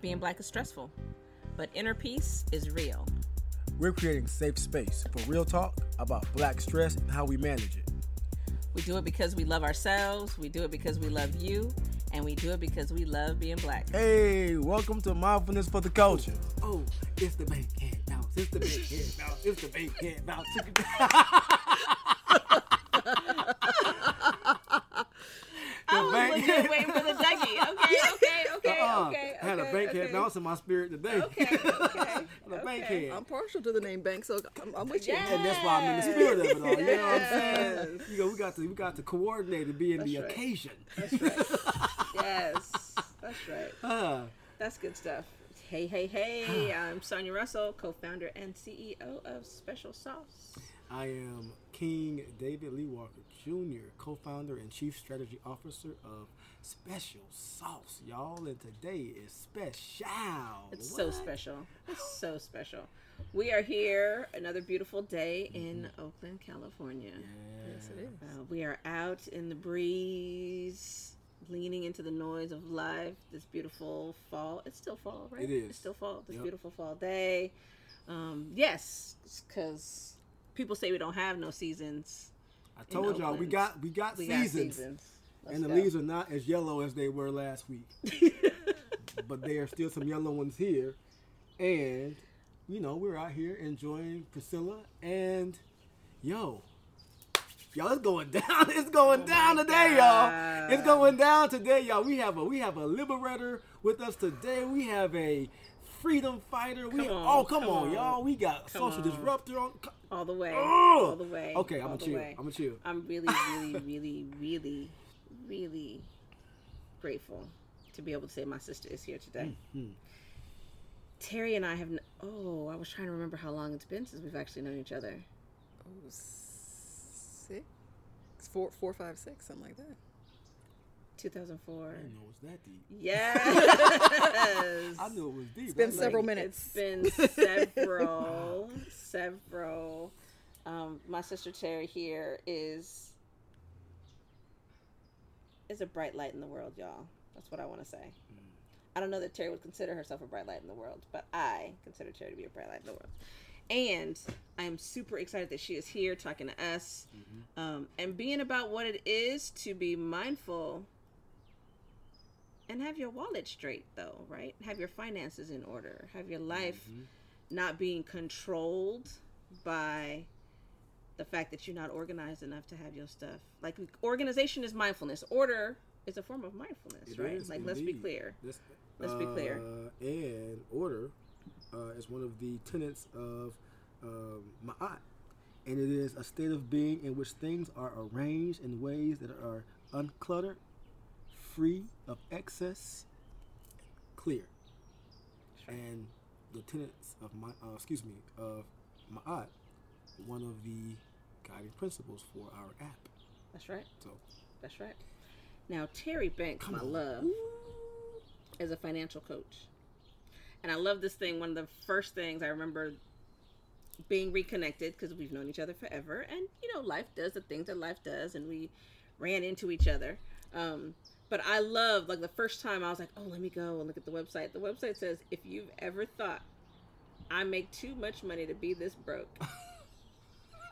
Being black is stressful, but inner peace is real. We're creating safe space for real talk about black stress and how we manage it. We do it because we love ourselves, we do it because we love you, and we do it because we love being black. Hey, welcome to Mindfulness for the Culture. Oh, it's the bank head bounce. It's the Bankhead bounce. It's the Bankhead bounce. I was bank- legit waiting for the Dougie. Okay, okay, okay, Uh-uh. Okay. I had a okay, bank okay. head bounce in my spirit today. Okay, okay. the bank okay. head. I'm partial to the name Bank, so I'm, I'm with you. Yeah. and that's why I'm in the spirit of it all. You know what I'm saying? You know, we got to we got to coordinate and be in the right. occasion. That's right. yes, that's right. Uh, That's good stuff. Hey, hey, hey! I'm Sonia Russell, co-founder and CEO of Special Sauce. I am King David Lee Walker Jr., co-founder and chief strategy officer of Special Sauce, y'all. And today is special. It's so special. It's so special. We are here another beautiful day in Oakland, California. Yes, it is. Uh, we are out in the breeze, leaning into the noise of life. This beautiful fall. It's still fall, right? It is. It's still fall. This Yep. beautiful fall day. Um, yes, because people say we don't have no seasons. I told y'all we got we got We seasons, got seasons. Let's and the go. leaves are not as yellow as they were last week, but there are still some yellow ones here, and you know we're out here enjoying Priscilla and yo. Y'all, it's going down. It's going oh down Oh my today, y'all. It's going down today, y'all. We have a we have a liberator with us today. We have a freedom fighter. We on, oh come, come on, on. y'all. We got Come social on. disruptor on. all the way. Ugh. All the way. Okay, I'm all a the chill. way. I'm a chill. I'm really, really, really, really, really grateful to be able to say my sister is here today. Mhm. Terry and I have. Kn- oh, I was trying to remember how long it's been since we've actually known each other. Oh, six, four, four, five, six, something like that. 2004. I didn't know it was that deep. Yes. I knew it was deep. It's been I several like, minutes. It's been several, several. Um, my sister Terry here is is a bright light in the world, y'all. That's what I want to say. I don't know that Terry would consider herself a bright light in the world, but I consider Terry to be a bright light in the world. And I am super excited that she is here talking to us um, and being about what it is to be mindful and have your wallet straight, though, right? Have your finances in order, have your life not being controlled by the fact that you're not organized enough to have your stuff. Like organization is mindfulness. Order is a form of mindfulness, It right? is, like let's be indeed. clear. Let's, Let's be clear. uh, And order uh, is one of the tenets of um, Ma'at. And it is a state of being in which things are arranged in ways that are uncluttered, free of excess, clear. And the tenets of my, uh, excuse me, of Ma'at, one of the guiding principles for our app. That's right. So, That's right. Now Terry Banks, my on. love, is a financial coach. And I love this thing. One of the first things I remember being reconnected because we've known each other forever, and you know, life does the things that life does, and we ran into each other. Um, but I love like the first time I was like, oh, let me go and look at the website. The website says if you've ever thought I make too much money to be this broke.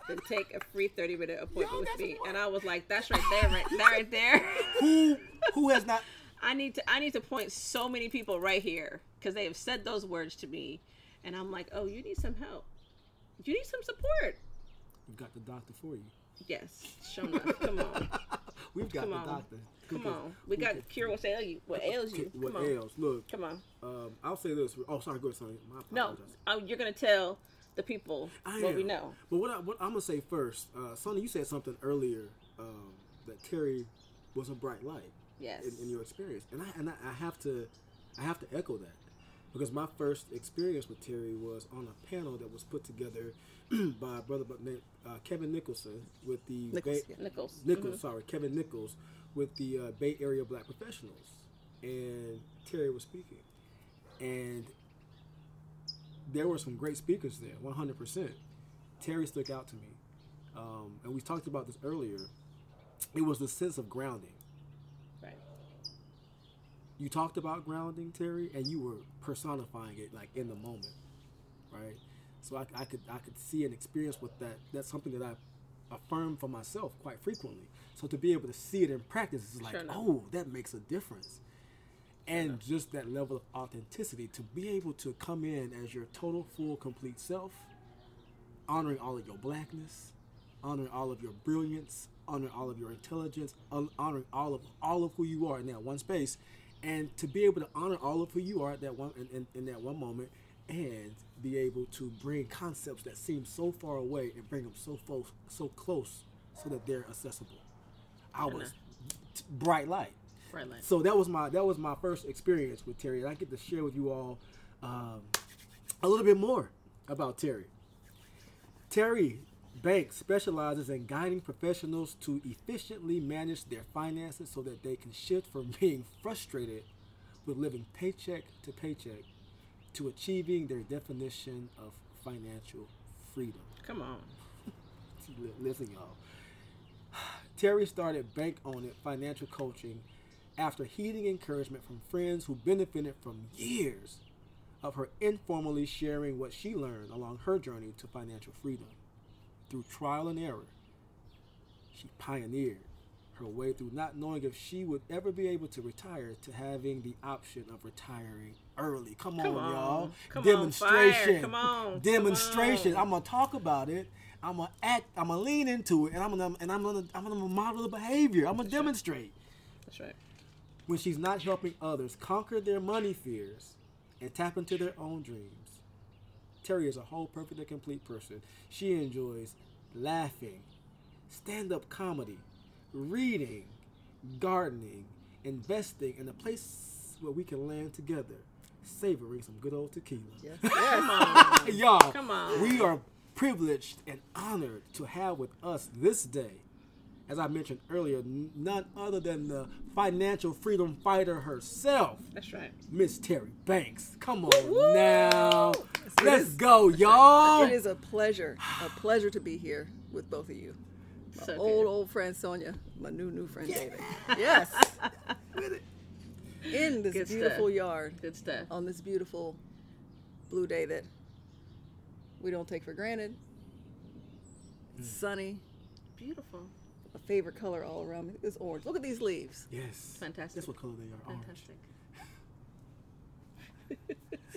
Then take a free thirty minute appointment with me, and I was like, "That's right there, right, that right there." who who has not I need to I need to point so many people right here because they have said those words to me, and I'm like, oh, you need some help. You need some support. We've got the doctor for you. Yes, show enough. Come on, We've got Come the on. doctor. come Because on. We got to cure what's ail you. What ails you? What Come on, ails? Look, come on. um, I'll say this. Oh, sorry, go ahead, Sonny. My No, apologies. uh, you're gonna tell the people I what we know. But what, I, what I'm gonna say first, uh, Sonny, you said something earlier um, that Terry was a bright light Yes. in, in your experience, and I and I, I have to I have to echo that because my first experience with Terry was on a panel that was put together by brother but uh, Kevin Nicholson with the Nichols, Bay-. Nichols. Nichols, sorry, Kevin Nichols with the uh, Bay Area Black Professionals, and Terry was speaking, and there were some great speakers there, one hundred percent. Terry stuck out to me, um, and we talked about this earlier. It was the sense of grounding. Right. you talked about grounding, Terry, and you were personifying it like in the moment, right? So I, I could I could see and experience with that. That's something that I affirm for myself quite frequently. So to be able to see it in practice is like, Sure oh, that makes a difference. And just that level of authenticity to be able to come in as your total, full, complete self, honoring all of your blackness, honoring all of your brilliance, honoring all of your intelligence, hon- honoring all of all of who you are in that one space, and to be able to honor all of who you are at that one in, in, in that one moment, and be able to bring concepts that seem so far away and bring them so fo- so close, so that they're accessible. I was t- bright light. So that was my that was my first experience with Terry, and I get to share with you all um, a little bit more about Terry. Terry Banks specializes in guiding professionals to efficiently manage their finances so that they can shift from being frustrated with living paycheck to paycheck to achieving their definition of financial freedom. Come on. Listen, y'all. Terry started Bank On It financial coaching after heeding encouragement from friends who benefited from years of her informally sharing what she learned along her journey to financial freedom. Through trial and error, she pioneered her way through not knowing if she would ever be able to retire to having the option of retiring early. Come, Come on, on. y'all. Come Demonstration. fire. Come on. Come Demonstration. on. I'm gonna talk about it. I'm gonna act. I'm gonna lean into it, and I'm gonna and I'm gonna I'm gonna model the behavior. I'm gonna demonstrate That's right. When she's not helping others conquer their money fears and tap into their own dreams. Terry is a whole, perfect, and complete person. She enjoys laughing, stand-up comedy, reading, gardening, investing, and a place where we can land together, savoring some good old tequila. Yes. Come on. Y'all, Come on. we are privileged and honored to have with us this day, as I mentioned earlier, none other than the financial freedom fighter herself, That's right. Miss Terry Banks. Come on Woo-woo! now. It Let's is- go, y'all. It is a pleasure, a pleasure to be here with both of you. My So old, good. old friend Sonia, my new, new friend David. Yes. In this Good beautiful stuff. yard, Good stuff. on this beautiful blue day that we don't take for granted. It's sunny, Beautiful. A favorite color all around me is orange. Look at these leaves. Yes. Fantastic. That's what color they are. Fantastic.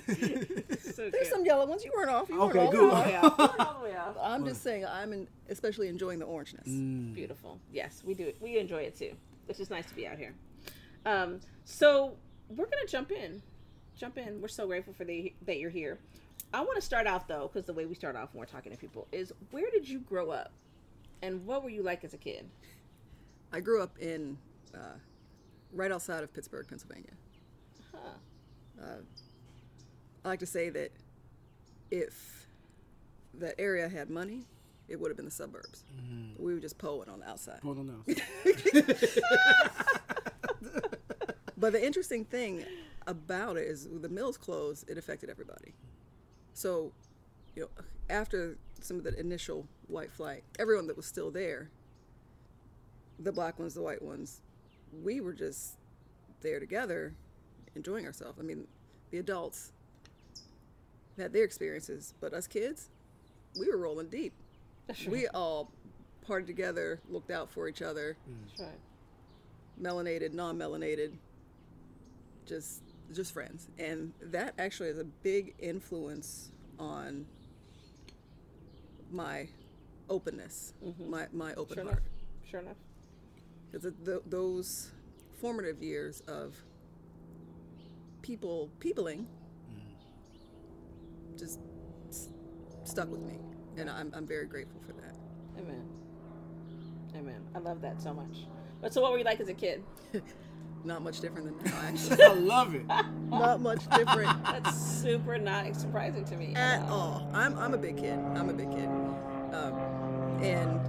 so There's good. some yellow ones. You weren't off. You weren't Okay, all good. off. All the way off. I'm just saying, I'm in, especially enjoying the orangeness. Mm. Beautiful. Yes, we do. We enjoy it too, which is nice to be out here. Um, so we're gonna jump in. Jump in. We're so grateful for the that you're here. I want to start off though, because the way we start off when we're talking to people is where did you grow up, and what were you like as a kid? I grew up in uh, right outside of Pittsburgh, Pennsylvania. Huh. I like to say that if the area had money, it would have been the suburbs. We were just poeing on the outside. Hold on now. But the interesting thing about it is when the mills closed, it affected everybody. So, you know, after some of the initial white flight, everyone that was still there, the black ones, the white ones, we were just there together, enjoying ourselves. I mean, the adults had their experiences, but us kids, we were rolling deep. We all partied together, looked out for each other, mm. That's right. melanated, non-melanated, just just friends, and that actually is a big influence on my openness, mm-hmm. my my open Sure enough. heart. Sure enough. Because th- those formative years of people peopling mm. just s- stuck with me, and I'm I'm very grateful for that. Amen. Amen. I love that so much. But so, what were you like as a kid? Not much different than now, actually. I love it. Not much different That's super not surprising to me at all. I'm, I'm a big kid. I'm a big kid. And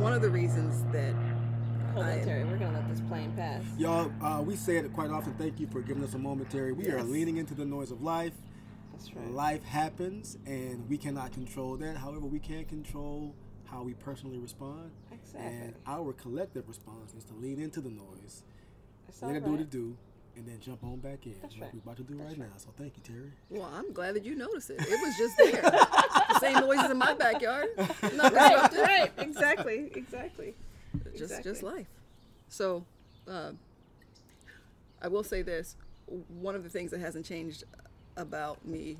one of the reasons that Hold on, Terry. We're gonna let this plane pass. Y'all, uh, we say it quite often. Thank you for giving us a momentary. We are leaning into the noise of life. That's right. Life happens, and we cannot control that. However, we can control how we personally respond. Exactly. And our collective response is to lean into the noise It's let all it do what it do, and then jump on back in. That's like right. we're about to do That's right, right. now. So thank you, Terry. Well, I'm glad that you noticed it. It was just there. the same noises in my backyard. Not Right, right, exactly, exactly. Just Exactly. just life. So, uh, I will say this: one of the things that hasn't changed about me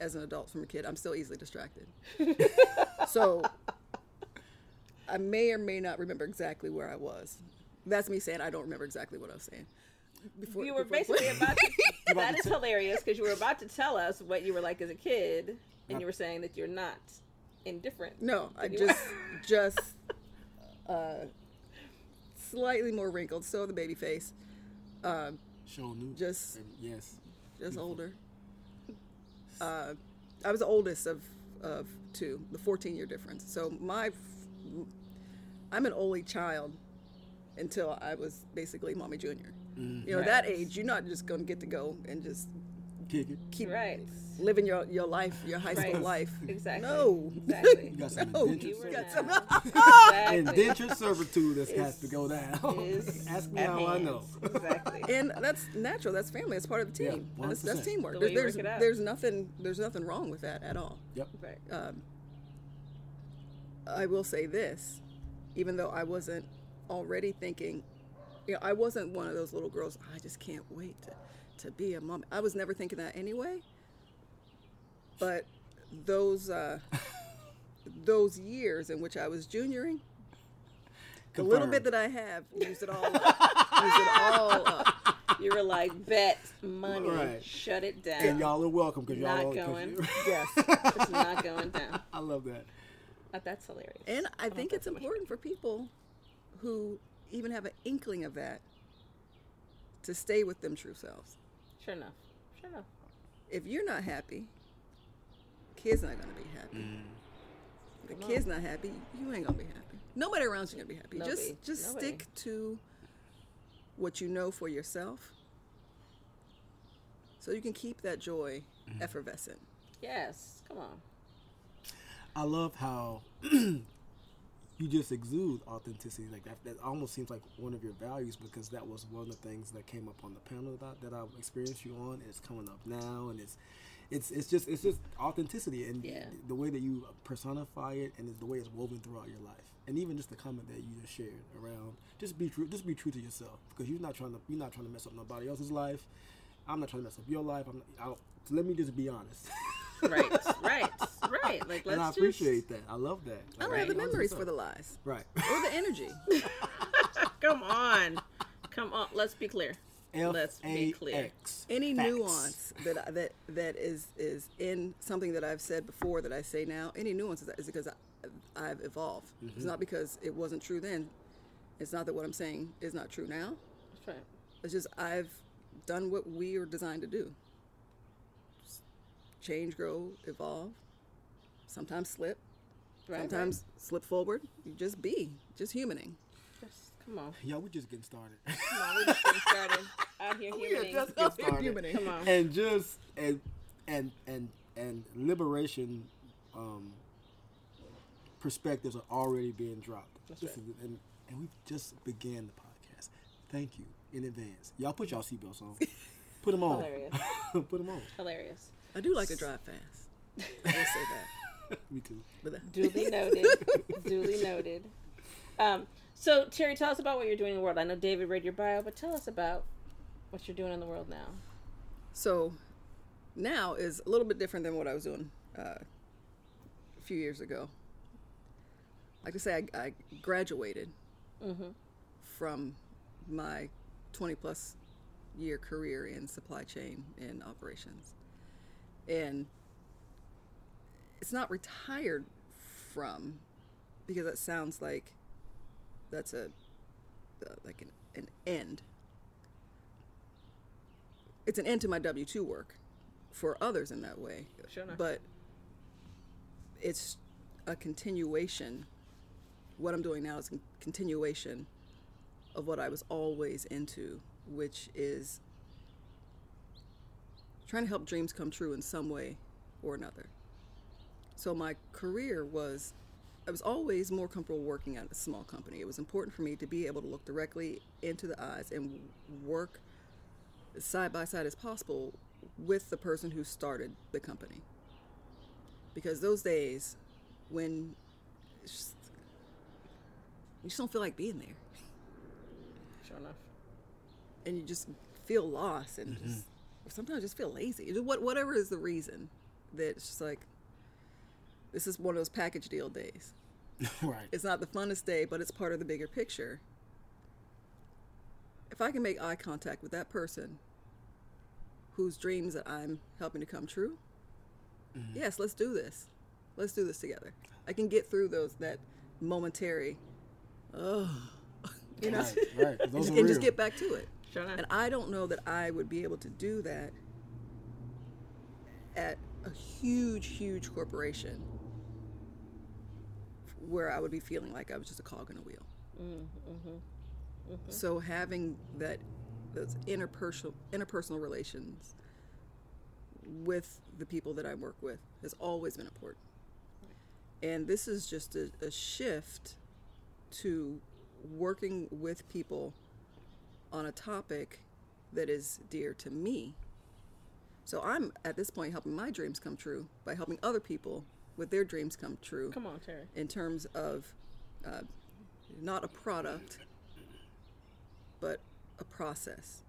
as an adult from a kid, I'm still easily distracted. so, I may or may not remember exactly where I was. That's me saying I don't remember exactly what I was saying. Before, You were before- basically about to. that is hilarious because you were about to tell us what you were like as a kid, and you were saying that you're not indifferent. No, I Did you- just just uh, slightly more wrinkled, still the baby face, um, Sean Newton. Just- And yes. just older. Uh, I was the oldest of of two, the 14 year difference. So my, I'm an only child until I was basically mommy junior. You know, Right. that age, you're not just gonna get to go and just Kick it. keep Right. living your, your life, your high school Right. life. Exactly. No. Exactly. You got some No, indentured You got servitude. some- Exactly. Indentured servitude that has to go down. Ask me at how I know. Exactly. and that's natural. That's family. That's part of the Yeah, team. that's, that's teamwork. The There's there's, it out. there's nothing there's nothing wrong with that at all. Yep. Right. Um, I will say this, even though I wasn't already thinking, you know, I wasn't one of those little girls. I just can't wait to, to be a mom. I was never thinking that anyway. But those uh, those years in which I was junioring, the little bit that I have, used it all up. used it all up. You were like, bet money, Right. shut it down. And y'all are welcome because y'all Not are- going. Yes. It's not going down. I love that. Uh, That's hilarious. And I love think it's important for people who even have an inkling of that to stay with them true selves. Sure enough. Sure enough. If you're not happy, kids not gonna be happy. If the Come on. kid's not happy, you ain't gonna be happy. Nobody around you gonna be happy. Nobody. Just just Nobody. stick to what you know for yourself, so you can keep that joy Mm-hmm. effervescent. Yes. Come on. I love how you just exude authenticity like that. That almost seems like one of your values because that was one of the things that came up on the panel that, that I've experienced you on. And it's coming up now, and it's it's it's just it's just authenticity and Yeah. the way that you personify it and the way it's woven throughout your life. And even just the comment that you just shared around, just be true, just be true to yourself because you're not trying to you're not trying to mess up nobody else's life. I'm not trying to mess up your life. I'm not, so let me just be honest. Right. right. Right. Like let's and I just. appreciate that. I love that. I don't have the memories for the lies right. or the energy. Come on. Come on. Let's be clear. Let's be clear. Any Facts. nuance that I- that that is is in something that I've said before that I say now, any nuance is, is because I, I've evolved. Mm-hmm. It's not because it wasn't true then. It's not that what I'm saying is not true now. That's right. It's just I've done what we are designed to do. Just change, grow, evolve. Sometimes slip. Right. sometimes slip forward. You just be, just humaning. Just, come on. Yeah, we just getting started. Come on. We're just getting started. Out here we are humaning. just getting started. Humaning. Come on. And just and and and and liberation um, perspectives are already being dropped. That's This right. is- and and we just began the podcast. Thank you in advance. Y'all put y'all seatbelts on. Put them on. Hilarious. put them on. Hilarious. I do like to drive fast. I will say that. Me too. But that- Duly noted. Duly noted. Um, so, Terry, tell us about what you're doing in the world. I know David read your bio, but tell us about what you're doing in the world now. So now is a little bit different than what I was doing uh, a few years ago. Like I say, I, I graduated from my 20 plus year career in supply chain and operations. And it's not retired from because that sounds like that's a uh, like an, an end it's an end to my W two work for others in that way. Sure. But it's a continuation. What I'm doing now is a continuation of what I was always into, which is trying to help dreams come true in some way or another. So my career was I was always more comfortable working at a small company. It was important for me to be able to look directly into the eyes and work side by side as possible with the person who started the company. Because those days when just, you just don't feel like being there Sure enough. and you just feel lost and mm-hmm. just or sometimes just feel lazy. Just What whatever is the reason that it's just like this is one of those package deal days. right. It's not the funnest day, but it's part of the bigger picture. If I can make eye contact with that person whose dreams that I'm helping to come true, yes, let's do this. Let's do this together. I can get through those that momentary, oh, you know, Right, right. and, Those just, are and just get back to it. Sure. And I don't know that I would be able to do that at a huge, huge corporation where I would be feeling like I was just a cog in a wheel. Mm-hmm, mm-hmm. So having that those interpersonal interpersonal relations with the people that I work with has always been important. And this is just a, a shift to working with people on a topic that is dear to me. So I'm at this point helping my dreams come true by helping other people with their dreams come true Come on, Terry. in terms of uh, not a product, but a process.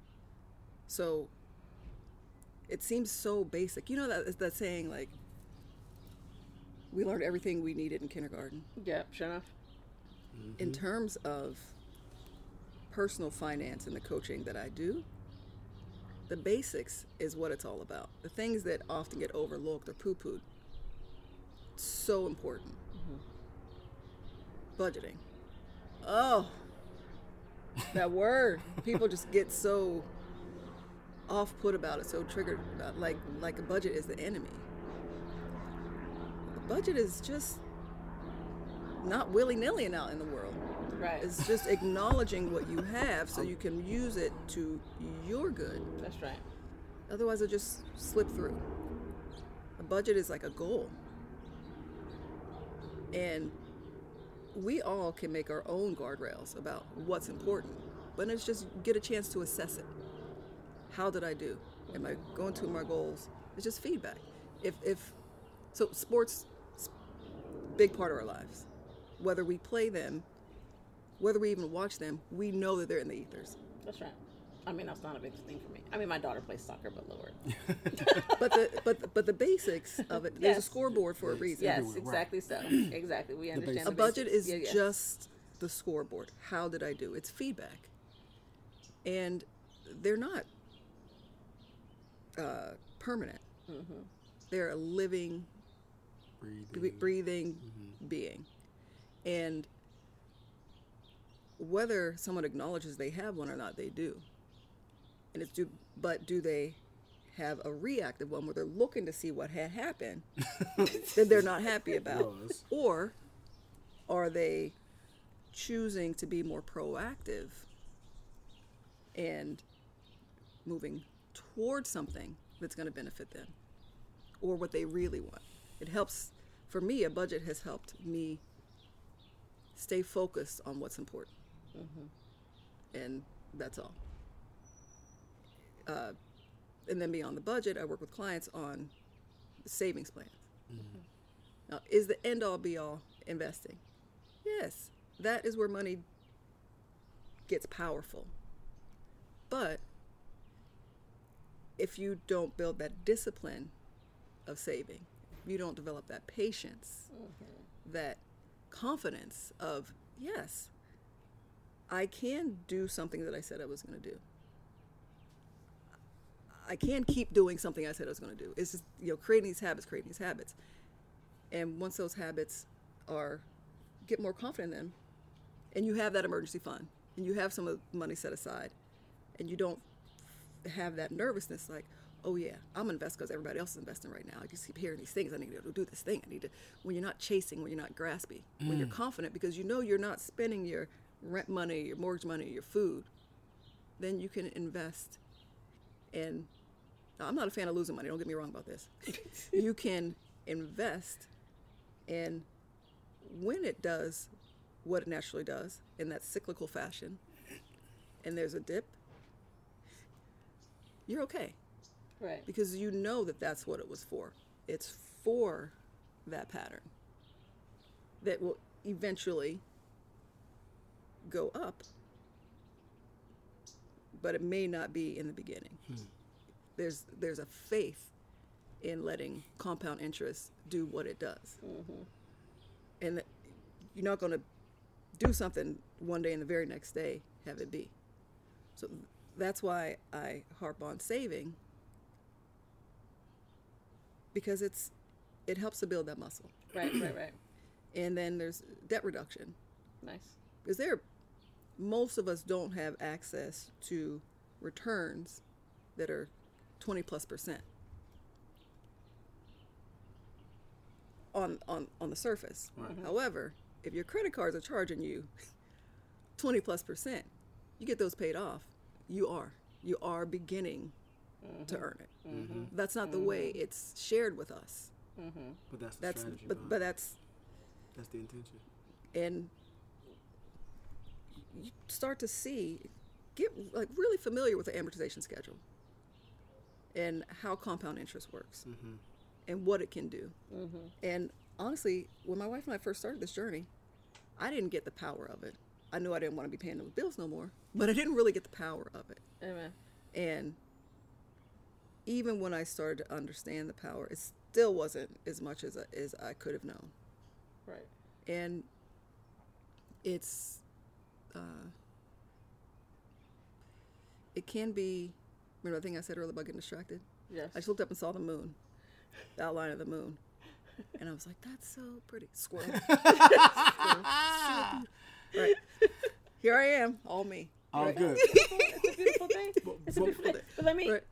So it seems so basic. You know that that saying like we learned everything we needed in kindergarten. Yep, sure enough. In terms of personal finance and the coaching that I do, the basics is what it's all about. The things that often get overlooked or poo-pooed. So important. Mm-hmm. Budgeting. Oh, that word. People just get so off put about it, so triggered about like like a budget is the enemy. The budget is just not willy nilly out in the world. Right. It's just acknowledging what you have so um, you can use it to your good. That's right. Otherwise, it just slip through. A budget is like a goal. And we all can make our own guardrails about what's important, but it's just get a chance to assess it. How did I do? Am I going to my goals? It's just feedback. If, if so, sports, big part of our lives. Whether we play them, whether we even watch them, we know that they're in the ethers. That's right. I mean, that's not a big thing for me. I mean, my daughter plays soccer, but Lord. but the but but the basics of it. There's a scoreboard for a reason. yes, everywhere, right. exactly so. Exactly. We understand. basics. A the budget is Yeah, yeah. just the scoreboard. How did I do? It's feedback, and they're not uh, permanent. Mm-hmm. They're a living, Breathing. bre- breathing being, and whether someone acknowledges they have one or not, they do. And it's do, but do they have a reactive one where they're looking to see what had happened that they're not happy about, or are they choosing to be more proactive and moving towards something that's going to benefit them or what they really want? It helps, for me, a budget has helped me stay focused on what's important. Mm-hmm. And that's all. Uh, and then beyond the budget, I work with clients on savings plans. Mm-hmm. Now, is the end all be all investing? Yes, that is where money gets powerful. But if you don't build that discipline of saving, you don't develop that patience, mm-hmm. that confidence of, yes, I can do something that I said I was going to do. I can keep doing something I said I was going to do. It's just, you know, creating these habits, creating these habits. And once those habits are, get more confident in them, and you have that emergency fund, and you have some of money set aside, and you don't have that nervousness like, oh yeah, I'm invest because everybody else is investing right now. I just keep hearing these things. I need to do this thing. I need to. When you're not chasing, when you're not grasping, when you're mm. confident because you know you're not spending your rent money, your mortgage money, your food, then you can invest. And now, I'm not a fan of losing money. Don't get me wrong about this. you can invest in when it does what it naturally does in that cyclical fashion, and there's a dip, you're okay Right. because you know that that's what it was for. It's for that pattern that will eventually go up, but it may not be in the beginning. Hmm. There's there's a faith in letting compound interest do what it does, mm-hmm. and that you're not going to do something one day and the very next day have it be. So that's why I harp on saving because it's it helps to build that muscle. Right. Right. Right. And then there's debt reduction Nice. because there most of us don't have access to returns that are 20 plus percent on on on the surface. Mm-hmm. However, if your credit cards are charging you 20 plus percent, you get those paid off. You are you are beginning to mm-hmm. earn it. Mm-hmm. That's not the way mm-hmm. it's shared with us. But that's the That's strategy. but but that's that's the intention. and you start to see get like really familiar with the amortization schedule and how compound interest works and what it can do and honestly when my wife and i first started this journey i didn't get the power of it i knew i didn't want to be paying those bills no more but i didn't really get the power of it Amen. and even when i started to understand the power it still wasn't as much as I, as I could have known. Right. and it's uh, it can be remember the thing i said earlier about getting distracted? Yes. i just looked up and saw the moon the outline of the moon. And i was like that's so pretty. Squirrel, Squirrel. So right. Here i am all me All right? good. it's a beautiful thing. It's a but- beautiful thing. But let me. Right.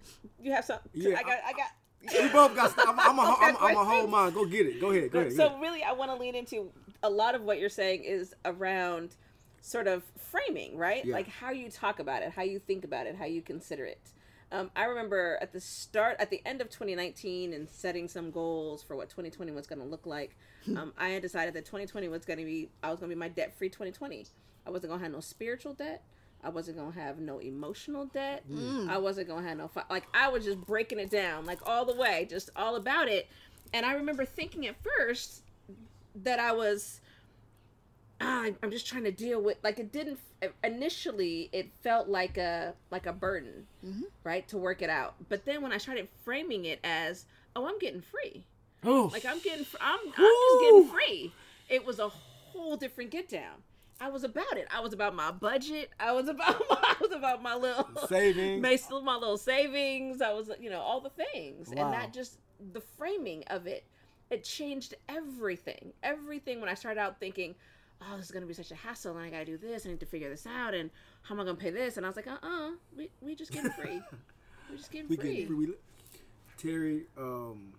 You have some. Yeah, I got. I got. we both got. I'm, I'm, a, I'm, I'm, I'm a questions. whole mind. Go get it. Go ahead. Go ahead. so go ahead. really, I want to lean into a lot of what you're saying is around sort of framing, right? Yeah. Like how you talk about it, how you think about it, how you consider it. Um, I remember at the start, at the end of 2019, and setting some goals for what 2020 was going to look like. Um, I had decided that 2020 was going to be, I was going to be my debt-free 2020. I wasn't going to have no spiritual debt. I wasn't gonna have no emotional debt. Mm. Mm. I wasn't gonna have no fi- like I was just breaking it down like all the way, just all about it. And I remember thinking at first that I was ah, I'm just trying to deal with like it didn't eh, initially it felt like a like a burden, mm-hmm. right, to work it out. But then when I started framing it as oh, I'm getting free. Oh, Like I'm getting, fr- I'm, I'm just getting free. It was a whole different get down. I was about it. I was about my budget. I was about, my, I was about my little Savings. my, still my little savings. I was, you know, all the things, Wow. and that just the framing of it. It changed everything. Everything when I started out thinking, oh, this is gonna be such a hassle, and I gotta do this, I need to figure this out, and how am I gonna pay this? And I was like, uh, uh we we just getting free. we just getting we free. get we, Terry. Um,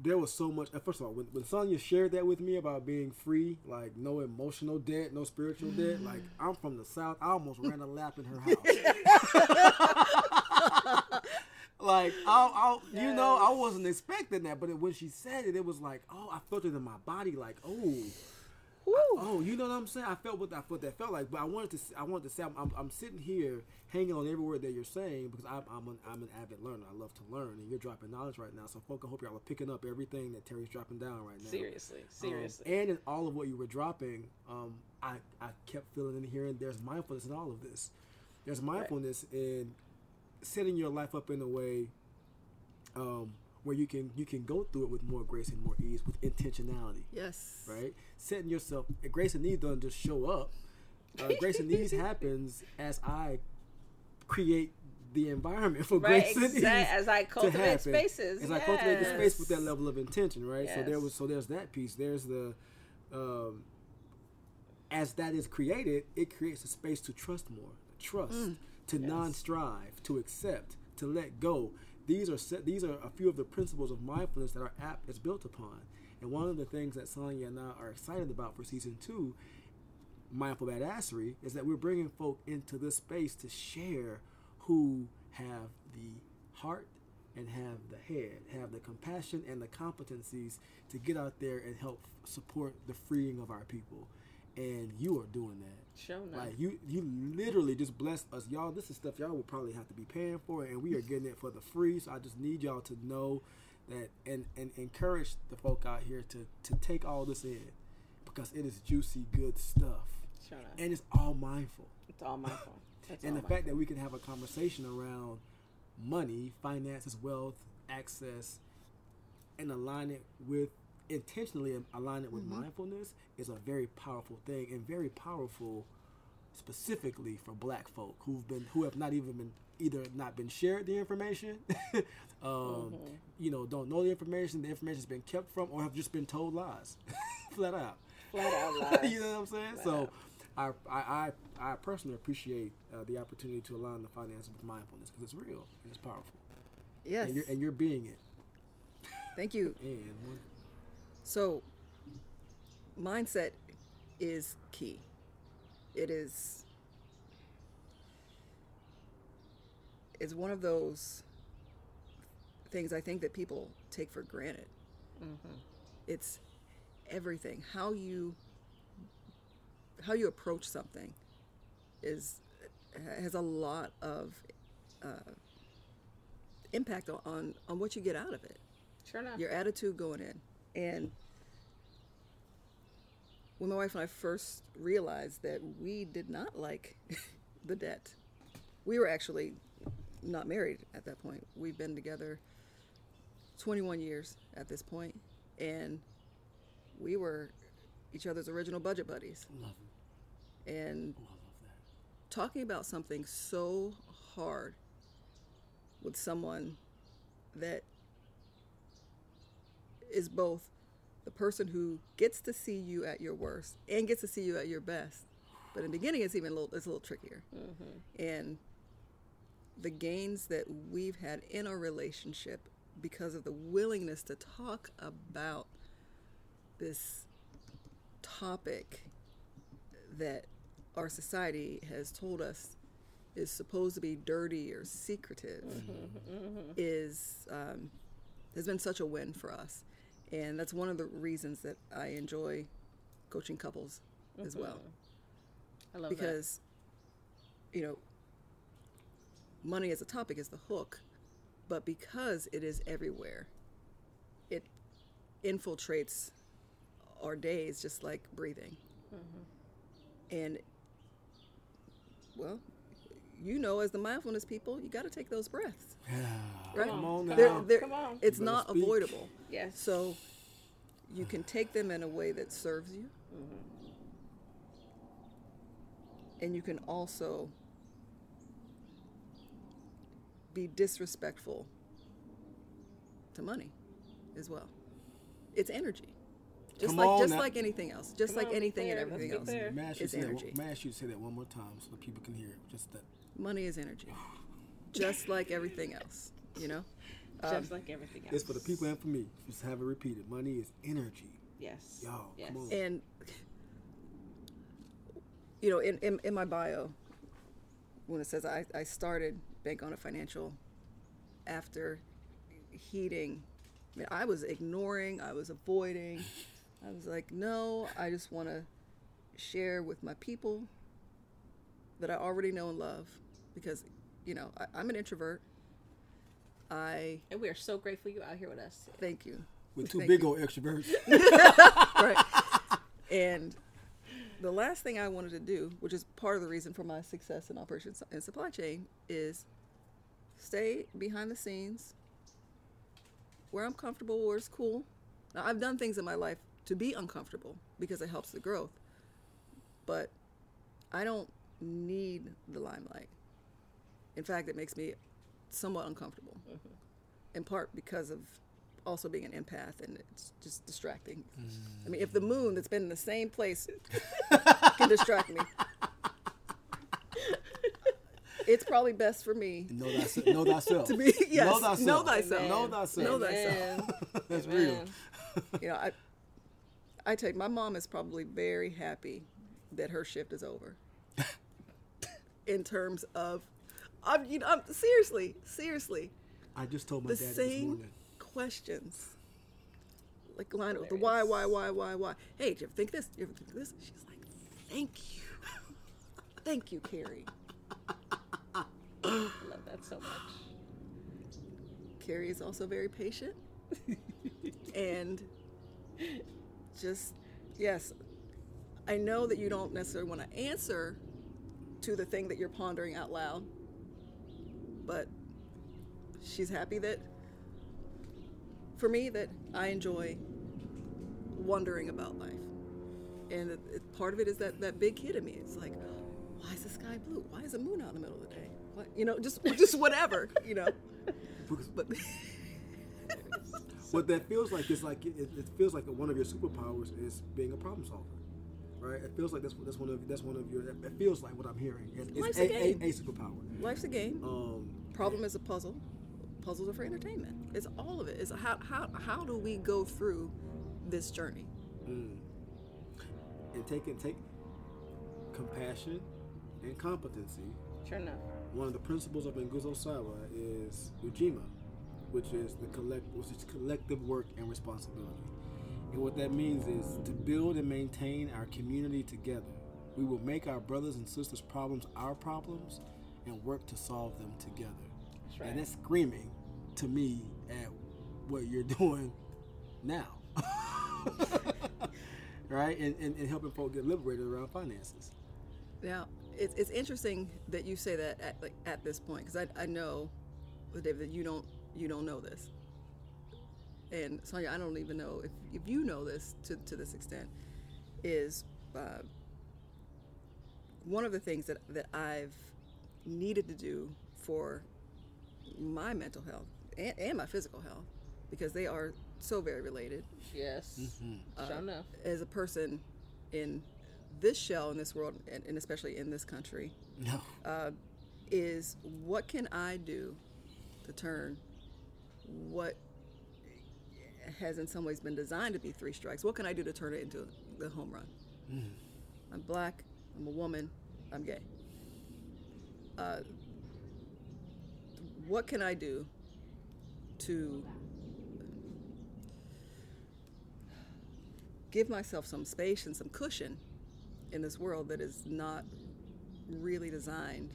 there was so much. First of all, when, when Sonia shared that with me about being free, like no emotional debt, no spiritual debt, mm. like I'm from the south, I almost ran a lap in her house. like I, I, you know, I wasn't expecting that, but it, when she said it, it was like, oh, I felt it in my body, like, oh. Oh, you know what I'm saying? I felt what I what that felt like, but I wanted to I wanted to say I'm, I'm, I'm sitting here hanging on every word that you're saying because I'm I'm an, I'm an avid learner. I love to learn, and you're dropping knowledge right now. So, folk, I hope y'all are picking up everything that Terry's dropping down right now. Seriously, Um, seriously. and in all of what you were dropping, um, I I kept feeling in here, and hearing there's mindfulness in all of this. There's mindfulness in setting your life up in a way um, where you can you can go through it with more grace and more ease with intentionality Yes. right? Setting yourself, grace and ease doesn't just show up. Uh, grace and ease happens as I create the environment for Right, grace and ease as I to cultivate happen. spaces, As I cultivate the space with that level of intention, right? So there was, so there's that piece. There's the, um, as that is created, it creates a space to trust more, trust, Mm. to non-strive, to accept, to let go. These are set, these are a few of the principles of mindfulness that our app is built upon. And one of the things that Sonia and I are excited about for season two, Mindful Badassery, is that we're bringing folk into this space to share who have the heart and have the head, have the compassion and the competencies to get out there and help support the freeing of our people. And you are doing that. Sure enough. Like you, you literally just blessed us, y'all. This is stuff y'all will probably have to be paying for, and we are getting it for the free. So I just need y'all to know that and and encourage the folk out here to to take all this in because it is juicy, good stuff, Sure enough. and it's all mindful. It's all. It's and all the fact that we can have a conversation around money, finances, wealth, access, and align it with intentionally align it with mindfulness is a very powerful thing and very powerful specifically for black folk who've been who have not even been either not been shared the information um, you know don't know the information the information's been kept from or have just been told lies flat out flat out lies. you know what I'm saying? Flat so. I, I, I, I personally appreciate uh, the opportunity to align the finances with mindfulness because it's real and it's powerful, Yes. and you're and you're being it. Thank you. And one- So, mindset is key. It is. It's one of those things I think that people take for granted. It's everything. How you how you approach something is has a lot of uh, impact on, on on what you get out of it Sure enough. your attitude going in. And when my wife and I first realized that we did not like the debt, we were actually not married at that point. We've been together 21 years at this point, and we were each other's original budget buddies. love it. And Oh, talking about something so hard with someone that is both the person who gets to see you at your worst and gets to see you at your best. But in the beginning, it's even a little, it's a little trickier. Mm-hmm. And the gains that we've had in our relationship because of the willingness to talk about this topic that our society has told us is supposed to be dirty or secretive mm-hmm. Mm-hmm. is um, has been such a win for us, and that's one of the reasons that I enjoy coaching couples as well. Mm-hmm. I love because you know money as a topic is the hook but because it is everywhere it infiltrates our days just like breathing. Mm-hmm. And well you know as the mindfulness people you got to take those breaths right Come on They're- now. they're- Come on. it's not speak. avoidable. Yes. so you can take them in a way that serves you. Mm-hmm. And you can also be disrespectful to money as well. It's energy. Just Come like just now. like anything else. Just Come like on, be anything and everything be else. clear. May I you It's say that energy. one- may I ask you say that one more time so that people can hear it? Just that. Money is energy. Just like everything else, you know? Um, just like everything else. It's for the people and for me. Just have it repeated. Money is energy. Yes. Y'all, yes. come on. and you know in, in, in my bio when it says I, I started Bank On It financial after heating I, mean, I was ignoring i was avoiding i was like no i just want to share with my people that i already know and love because you know I, i'm an introvert i And we are so grateful you out here with us. thank you With two Thank big you. old extroverts. right. And the last thing I wanted to do, which is part of the reason for my success in operations and supply chain, is stay behind the scenes where I'm comfortable, where it's cool. Now, I've done things in my life to be uncomfortable because it helps the growth, but I don't need the limelight. In fact, it makes me somewhat uncomfortable, mm-hmm. in part because of also being an empath and it's just distracting. I mean, if the mm. moon that's been in the same place can distract me, it's probably best for me know, thyself, know thyself. to be yes, know thyself. know thyself. Know thyself. Know thyself. That's Amen. real. You know, I I tell you, my mom is probably very happy that her shift is over. In terms of, I'm, you know, I'm seriously, seriously. I just told my the dad this same morning. questions. Like line up with the why, why, why, why, why. Hey, do you ever think this? Do you ever think this? She's like, thank you. thank you, Carrie. I love that so much. Carrie is also very patient. and just, yes, I know that you don't necessarily want to answer to the thing that you're pondering out loud, but she's happy that, for me, that I enjoy wondering about life. And it, it, part of it is that, that big kid in me. It's like, why is the sky blue? Why is the moon out in the middle of the day? What, you know, just just whatever, you know. But what that feels like is like it, it feels like one of your superpowers is being a problem solver, right? It feels like that's that's one of that's one of your. It feels like what I'm hearing. It's, it's Life's a, a game. a, a superpower. life's a game. Um, Problem is a puzzle. Puzzles are for entertainment. It's all of it. It's how how how do we go through this journey? and take and take compassion and competency. Sure enough. One of the principles of Nguzo Saba is Ujima, which is the collect, which is collective work and responsibility. And what that means is to build and maintain our community together. We will make our brothers and sisters' problems our problems and work to solve them together. That's right. And that's screaming to me at what you're doing now. right? And, and, and helping folks get liberated around finances. Now, it's, it's interesting that you say that at like at this point because I, I know, David, that you don't you don't know this, and Sonia, I don't even know if, if you know this to, to this extent. Is uh, one of the things that that I've needed to do for my mental health and, and my physical health because they are so very related Yes. Sure enough. as a person in this shell in this world and, and especially in this country No. uh, is what can I do to turn what has in some ways been designed to be three strikes? What can I do to turn it into the home run? I'm black, I'm a woman, I'm gay. Uh, what can I do to give myself some space and some cushion in this world that is not really designed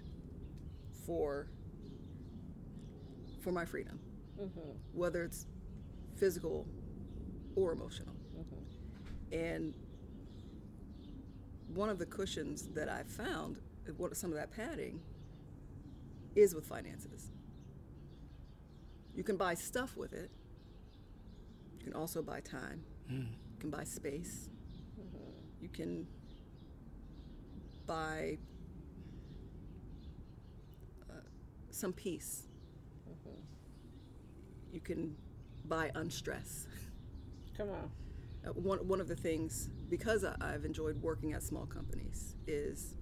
for for my freedom whether it's physical or emotional. Mm-hmm. And one of the cushions that i found what some of that padding is with finances. You can buy stuff with it. You can also buy time. Mm. You can buy space. Mm-hmm. You can buy uh, some peace. Mm-hmm. You can buy unstress. Come on. Uh, one, one of the things, because I, I've enjoyed working at small companies, is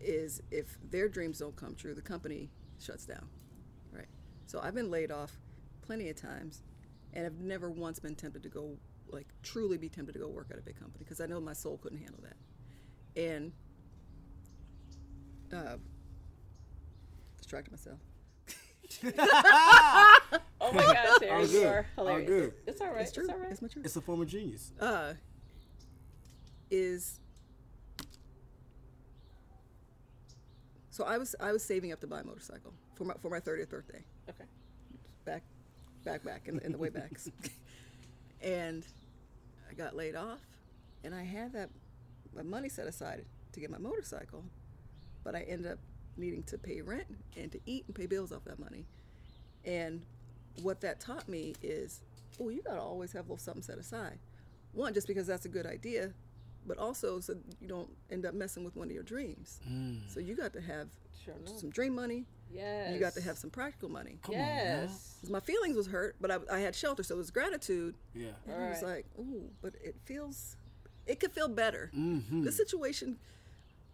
is if their dreams don't come true, the company shuts down, right? So I've been laid off plenty of times, and I've never once been tempted to go, like, truly be tempted to go work at a big company because I know my soul couldn't handle that, and uh, distracted myself. Oh my God, Terry, All you good. are All hilarious. good. It's all right. It's true. It's all right. It's my truth. It's a form of genius. uh, is so I was I was saving up to buy a motorcycle for my for my thirtieth birthday. Okay. Back, back, back in, in the way backs, and I got laid off, and I had that my money set aside to get my motorcycle, but I ended up needing to pay rent and to eat and pay bills off that money, and what that taught me is, oh, you gotta always have a little something set aside. One, just because that's a good idea, but also so you don't end up messing with one of your dreams. So you got to have Sure some dream money. Yes. You got to have some practical money. Come on now. my feelings was hurt, but I, I had shelter, so it was gratitude. Yeah. And I was Right. like, ooh, but it feels, it could feel better. Mm-hmm. The situation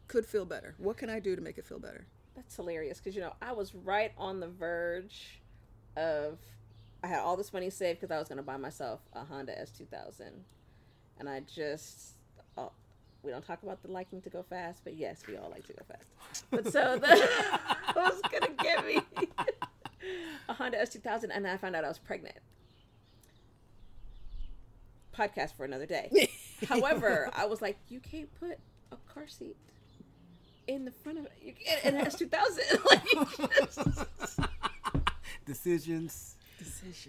could feel better. What can I do to make it feel better? That's hilarious because you know I was right on the verge of I had all this money saved because I was going to buy myself a Honda S2000, and I just uh, we don't talk about the liking to go fast, but yes, we all like to go fast. But so the was gonna get me a Honda S2000, and then I found out I was pregnant. Podcast for another day. However, I was like, you can't put a car seat in the front of it. You can't, and it has 2000. Like, you Decisions.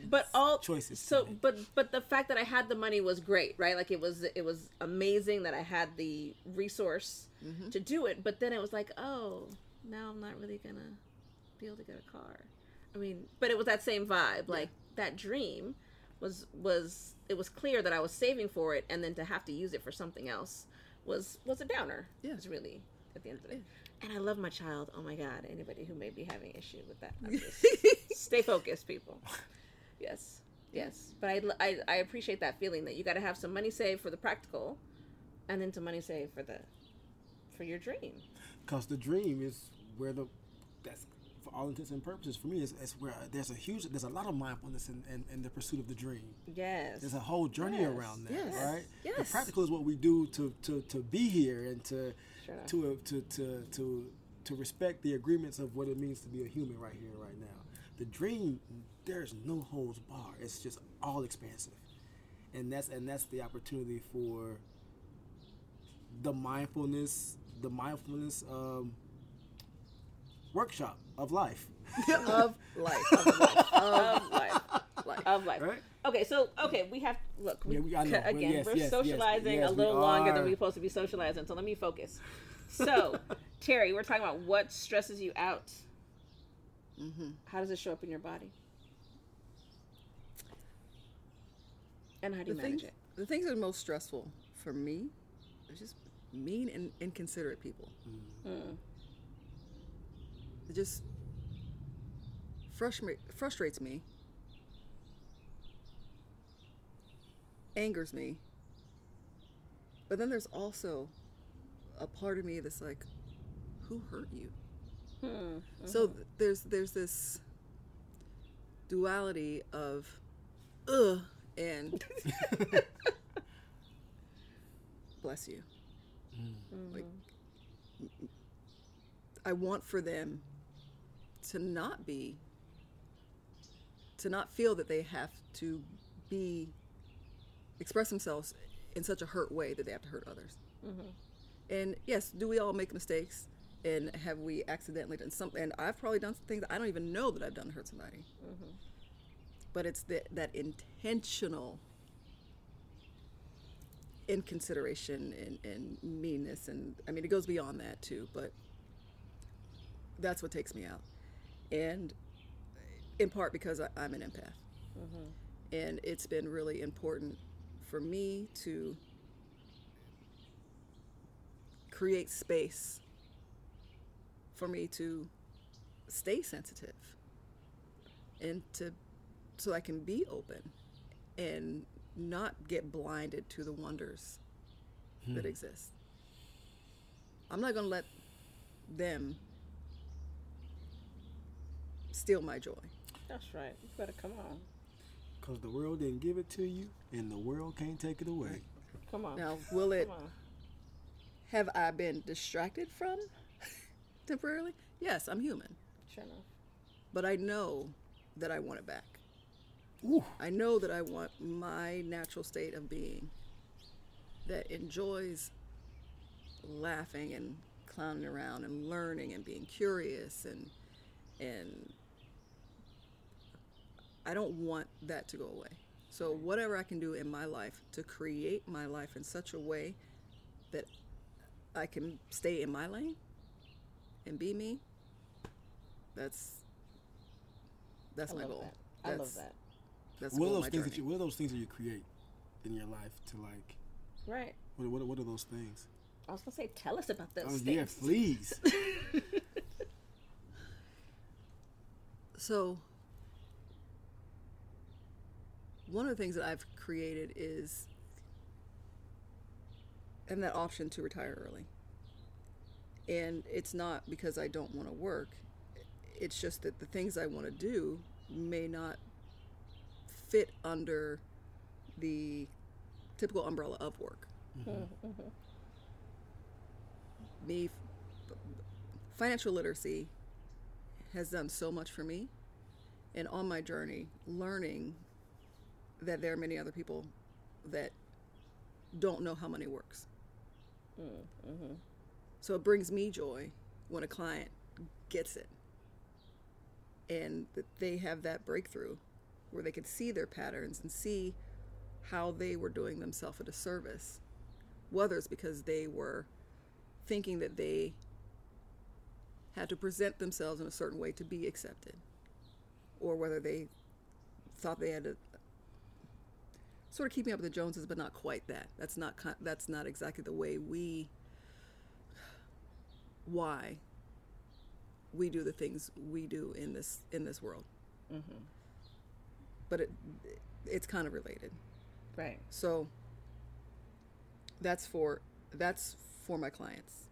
But all Choices So, but but the fact that I had the money was great, right? Like it was it was amazing that I had the resource Mm-hmm. to do it. But then it was like, oh, now I'm not really gonna be able to get a car. I mean, but it was that same vibe. Like that dream was was it was clear that I was saving for it, and then to have to use it for something else was was a downer. Yeah. It was really at the end of the day. And I love my child. Oh my God! Anybody who may be having issue with that, stay focused, people. Yes, yes. But I, I, I appreciate that feeling that you got to have some money saved for the practical, and then some money saved for the, for your dream. Because the dream is where the that's for all intents and purposes for me is, is where there's a huge there's a lot of mindfulness in, in, in the pursuit of the dream. Yes. There's a whole journey Yes, around that, yes, right? The practical is what we do to, to, to be here and to Sure. to, uh, to to to to respect the agreements of what it means to be a human right here, right now. The dream, there's no holds bar. It's just all expansive, and that's and that's the opportunity for the mindfulness, the mindfulness um, workshop of life, of life. Of life. of life. life. Of life. right? Okay, so okay, we have look. We, Yeah, we- know. Again, yes, we're yes, yes, socializing yes, a little longer than we're supposed to be socializing. So let me focus. So, Terry, we're talking about what stresses you out. Mm-hmm. How does it show up in your body? And how do you The manage things, it? the things that are most stressful for me are just mean and inconsiderate people. Mm. It just frustrate, frustrates me, angers me. But then there's also a part of me that's like, who hurt you? Hmm. So th- there's there's this duality of ugh and bless you. Like I want for them to not be to not feel that they have to be express themselves in such a hurt way that they have to hurt others. Mm-hmm. And yes, do we all make mistakes? And have we accidentally done something? And I've probably done some things I don't even know that I've done to hurt somebody. Mm-hmm. But it's that that intentional inconsideration and, and meanness, and I mean it goes beyond that too. But that's what takes me out, and in part because I, I'm an empath, mm-hmm. and it's been really important for me to create space for me to stay sensitive and to so I can be open and not get blinded to the wonders that hmm. exist. I'm not going to let them steal my joy. That's right. You better come on. Because the world didn't give it to you, and the world can't take it away. Come on. Now, will it have I been distracted from temporarily? Yes, I'm human. Sure enough. But I know that I want it back. Ooh. I know that I want my natural state of being that enjoys laughing and clowning around and learning and being curious and and I don't want that to go away. So whatever I can do in my life to create my life in such a way that I can stay in my lane and be me, that's that's I my love goal. that. I love That's- that. That's What are those my things that you? What are those things that you create in your life to like? Right. What what, what are those things? I was gonna say, tell us about those oh, things. Oh things. yeah, please. So, one of the things that I've created is and that option to retire early. And it's not because I don't want to work. It's just that the things I want to do may not fit under the typical umbrella of work. Mm-hmm. Hmm, mm-hmm. Mm-hmm. me, financial literacy has done so much for me. And on my journey, learning that there are many other people that don't know how money works. So it brings me joy when a client gets it and that they have that breakthrough where they can see their patterns and see how they were doing themselves a disservice, whether it's because they were thinking that they had to present themselves in a certain way to be accepted, or whether they thought they had to sort of keeping up with the Joneses, but not quite that. That's not that's not exactly the way we why we do the things we do in this in this world. Mm-hmm. But it it's kind of related. Right. So that's for that's for my clients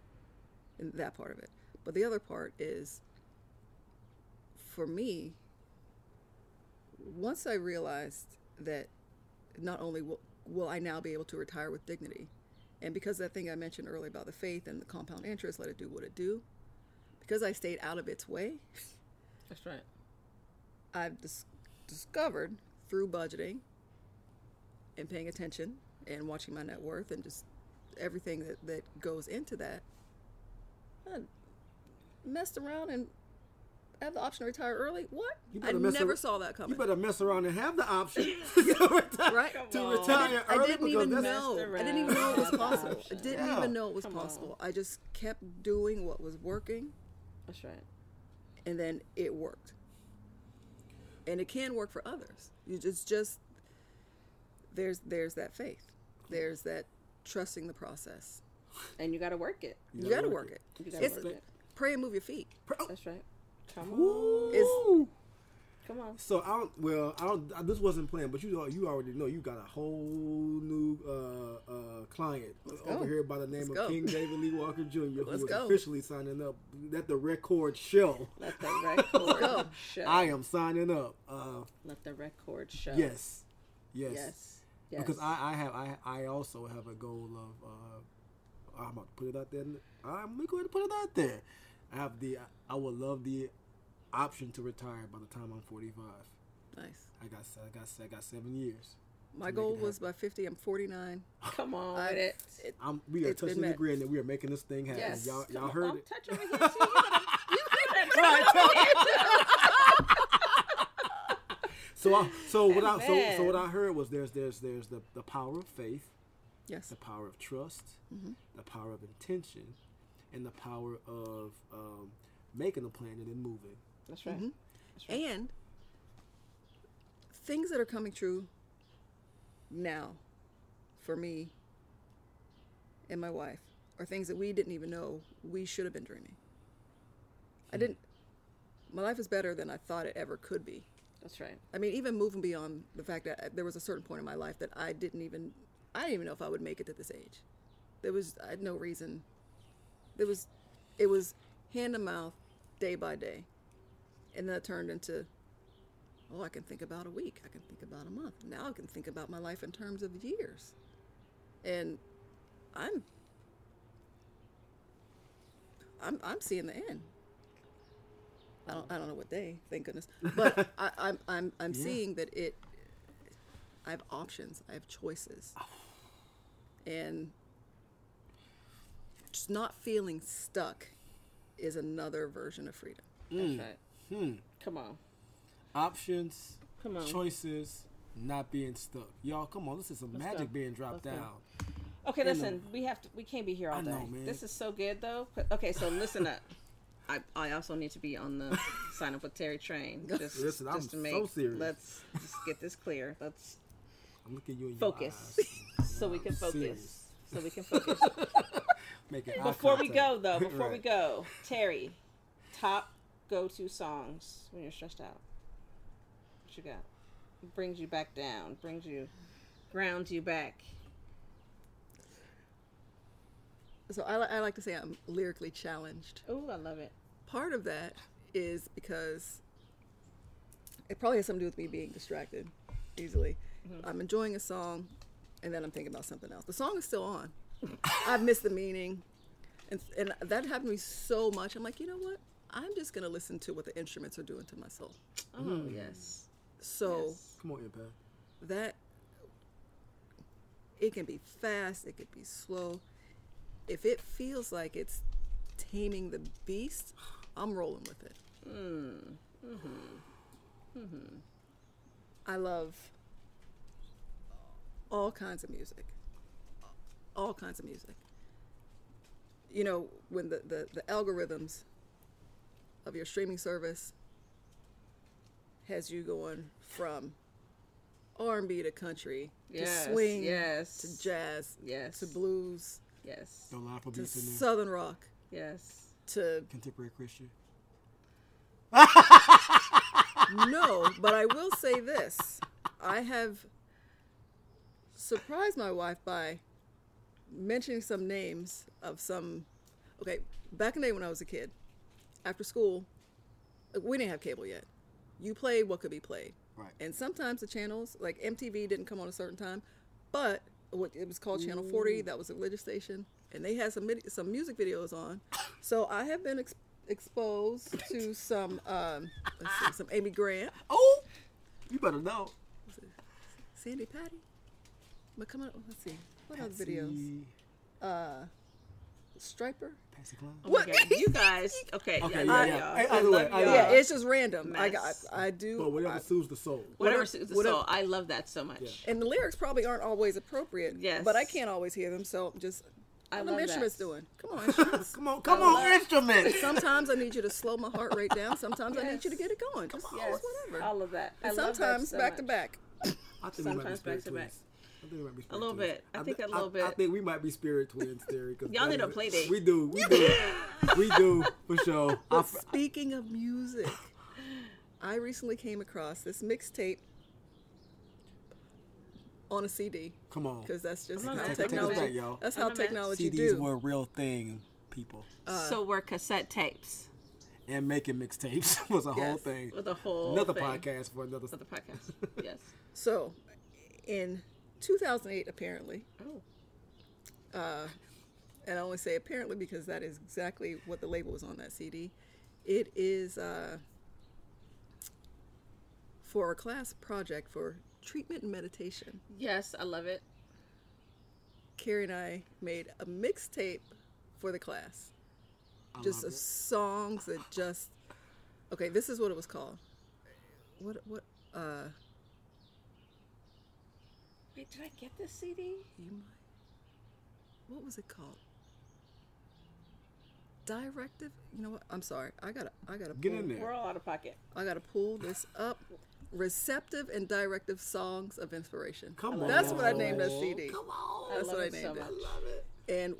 in that part of it. But the other part is for me once I realized that not only will, will I now be able to retire with dignity, and because that thing I mentioned earlier about the faith and the compound interest, let it do what it do, because I stayed out of its way, That's right. I've dis- discovered through budgeting and paying attention and watching my net worth and just everything that, that goes into that, I messed around and have the option to retire early. What? You I never ar- saw that coming. You better mess around and have the option to retire, Right? to on. retire I early didn't because even know. I didn't even know it was possible. I didn't Yeah. even know it was Come on. possible. I just kept doing what was working, That's right. and then it worked. And it can work for others. You just just there's there's that faith. There's that trusting the process. And you got to work it. You, got to work it. You gotta work it. pray and move your feet. That's right. Come on. Ooh. Come on. So I don't. Well, I don't. I, this wasn't planned, but you you already know you got a whole new uh, uh, client over go. here by the name Let's of go. King David Lee Walker Jr. who Let's is go. officially signing up at the record show. Let the record show. I am signing up. Uh, Let the record show. yes, yes, Yes. Yes. Because I, I have I I also have a goal of uh, I'm about to put it out there. I'm going to put it out there. I have the I would love the option to retire by the time I'm 45. Nice. I got I got I got seven years. My goal was by 50. I'm 49. Come on I- it. it- I'm, we are It's been touching and met. that we are making this thing happen. Yes. Y'all, y'all heard I'm it. touch over here. See, you gotta- So, I, so what I so, so what I heard was there's there's there's the, the power of faith, Yes. the power of trust, Mm-hmm. the power of intention, and the power of um, making a plan and then moving. That's right. Mm-hmm. That's right. And things that are coming true now for me and my wife are things that we didn't even know we should have been dreaming. I didn't. My life is better than I thought it ever could be. That's right. I mean, even moving beyond the fact that there was a certain point in my life that I didn't even, I didn't even know if I would make it to this age. There was, I had no reason. There was, it was hand to mouth, day by day, and that turned into, oh, I can think about a week, I can think about a month. Now I can think about my life in terms of years, and I'm, I'm, I'm seeing the end. I don't, I don't know what day, thank goodness. But I, I'm, I'm, I'm Yeah. seeing that it. I have options. I have choices, oh. and just not feeling stuck is another version of freedom. That's right. Hmm. Come on. Options, Come on. choices, not being stuck. Y'all, come on. This is some Let's magic go. being dropped Let's go. down. Okay, And, listen. We have to. We can't be here all I day. know, man. This is so good, though. Okay, so listen up. I, I also need to be on the sign up with Terry train. Just, Listen, I'm just to so make, serious. Let's just get this clear. Let's I'm looking you in focus, your eyes. so we can I'm focus. serious. So we can focus. Making eye before we go, though, before we go, Terry, top go-to songs when you're stressed out. What you got? Brings you back down. Brings you, grounds you back. So I, I like to say I'm lyrically challenged. Oh, I love it. Part of that is because it probably has something to do with me being distracted easily. Mm-hmm. I'm enjoying a song, and then I'm thinking about something else. The song is still on. I've missed the meaning. And, and that happened to me so much. I'm like, you know what? I'm just gonna listen to what the instruments are doing to my soul. Oh yes. So Yes. Come on, Impact. that it can be fast, it could be slow. If it feels like it's taming the beast, I'm rolling with it. Mmm. Mm-hmm. Mm hmm. I love all kinds of music. All kinds of music. You know, when the, the, the algorithms of your streaming service has you going from R&B to country Yes, to swing yes. to jazz Yes. to blues Yes. No line for to there. southern rock Yes. to Contemporary Christian. no, but I will say this. I have surprised my wife by mentioning some names of some. Okay, back in the day when I was a kid, after school, we didn't have cable yet. You played what could be played. Right. And sometimes the channels, like MTV, didn't come on a certain time, but what it was called Channel 40. That was a religious station, and they had some some music videos on. So I have been ex- exposed to some um, let's see, some Amy Grant, Oh, you better know. Sandi Patty. But come on, let's see, what other videos? Uh, Stryper. Patsy Cline. Oh What? You guys. Okay. Okay, I yeah, love yeah. y'all. I either way, love either y'all. way. Yeah, it's just random. I got, I do. But whatever I- soothes the soul. Whatever Whatever- suits the whatever- soul. I love that so much. Yeah. and the lyrics probably aren't always appropriate. Yes. But I can't always hear them, so just. I What love the instruments that. doing? Come on. Come on, come I on, love- instruments. Sometimes I need you to slow my heart rate down. Sometimes I need you to get it going. Just, Yes. whatever. All of that. I and love that sometimes so back to back. I think we might be Sometimes back to back. Twins. I think we might be spirit little twins. bit. I thi- think a little I bit. I think we might be spirit twins, Terry. 'cause Y'all that need a is- play date. We do. We do. we do for sure. I speaking of music, I recently came across this mixtape on a CD come on. because that's just I'm how a mess. Take us technology. back, y'all. That's how technology CDs do. were a real thing, people. Uh, so we're cassette tapes And making mixtapes was a whole thing. with a whole Another thing. podcast for another. Another podcast. yes. So, in 2008, apparently, Oh. uh, and I only say apparently because that is exactly what the label was on that CD. It is uh, for a class project for treatment and meditation. Yes, I love it. Carrie and I made a mixtape for the class, I just love of it. songs that just. Okay, this is what it was called. What what uh Wait, did I get this CD? you might what was it called? Directive. You know what? I'm sorry. I gotta I gotta Get pull, in there. We're all out of pocket. I gotta pull this up. Receptive and directive songs of inspiration. Come on. That's what I named that CD. Come on. I That's love what I it so named it. much. love it. And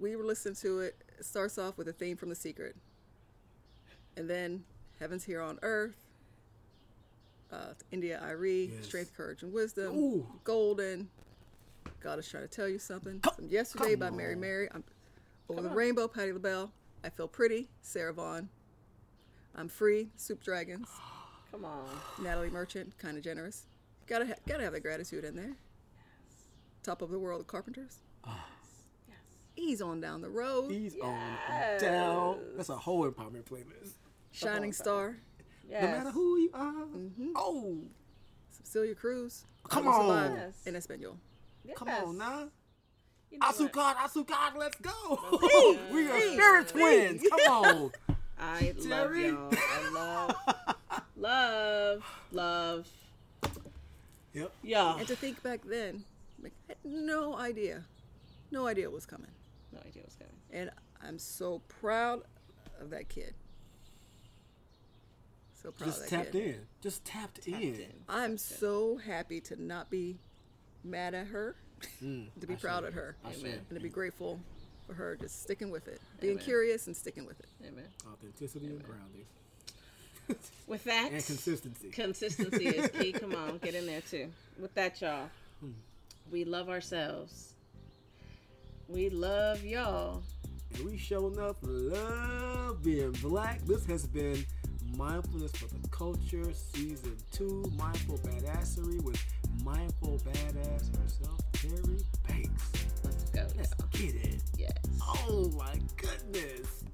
we were listening to it. It starts off with a theme from The Secret, and then Heaven's Here on Earth. Uh, India.Arie, Yes. Strength, Courage, and Wisdom. Ooh. Golden. God is trying to tell you something. Come- Some Yesterday by Mary on. Mary. I'm Over the on. Rainbow, Patti LaBelle. I Feel Pretty, Sarah Vaughan. I'm Free, Soup Dragons. Come on. Natalie Merchant, kind of generous. Gotta ha- gotta have the gratitude in there. Top of the World, the Carpenters. Yes. Ease on down the road. He's Yes. on down. That's a whole empowerment playlist. Shining Star. Yes. No matter who you are. Mm-hmm. Oh, Cecilia Cruz. Come I Will Survive on. Yes. In Espanol. Yes. come on now. You know what? Azúcar, Azúcar, let's go. Hey, we are hey, spirit twins. Come on. I love Jerry. y'all. I love, love, love Yep. y'all. And to think back then, like, I had no idea. No idea what was coming. No idea what's coming. And I'm so proud of that kid. So proud Just of that tapped kid. in. Just tapped, in. in. I'm so happy to not be mad at her, Mm, to be I proud see. of her, I see. Amen. and to be grateful for her just sticking with it, being Amen. curious and sticking with it. Amen. Authenticity and grounding. With that, And consistency. consistency is key. Come on, get in there too. With that, y'all, we love ourselves. We love y'all. And we showing up love being black. This has been Mindfulness for the Culture, Season 2, Mindful Badassery with Mindful Badass herself, Terry Bankhead. Let's go. Let's get it. Yes. Oh my goodness.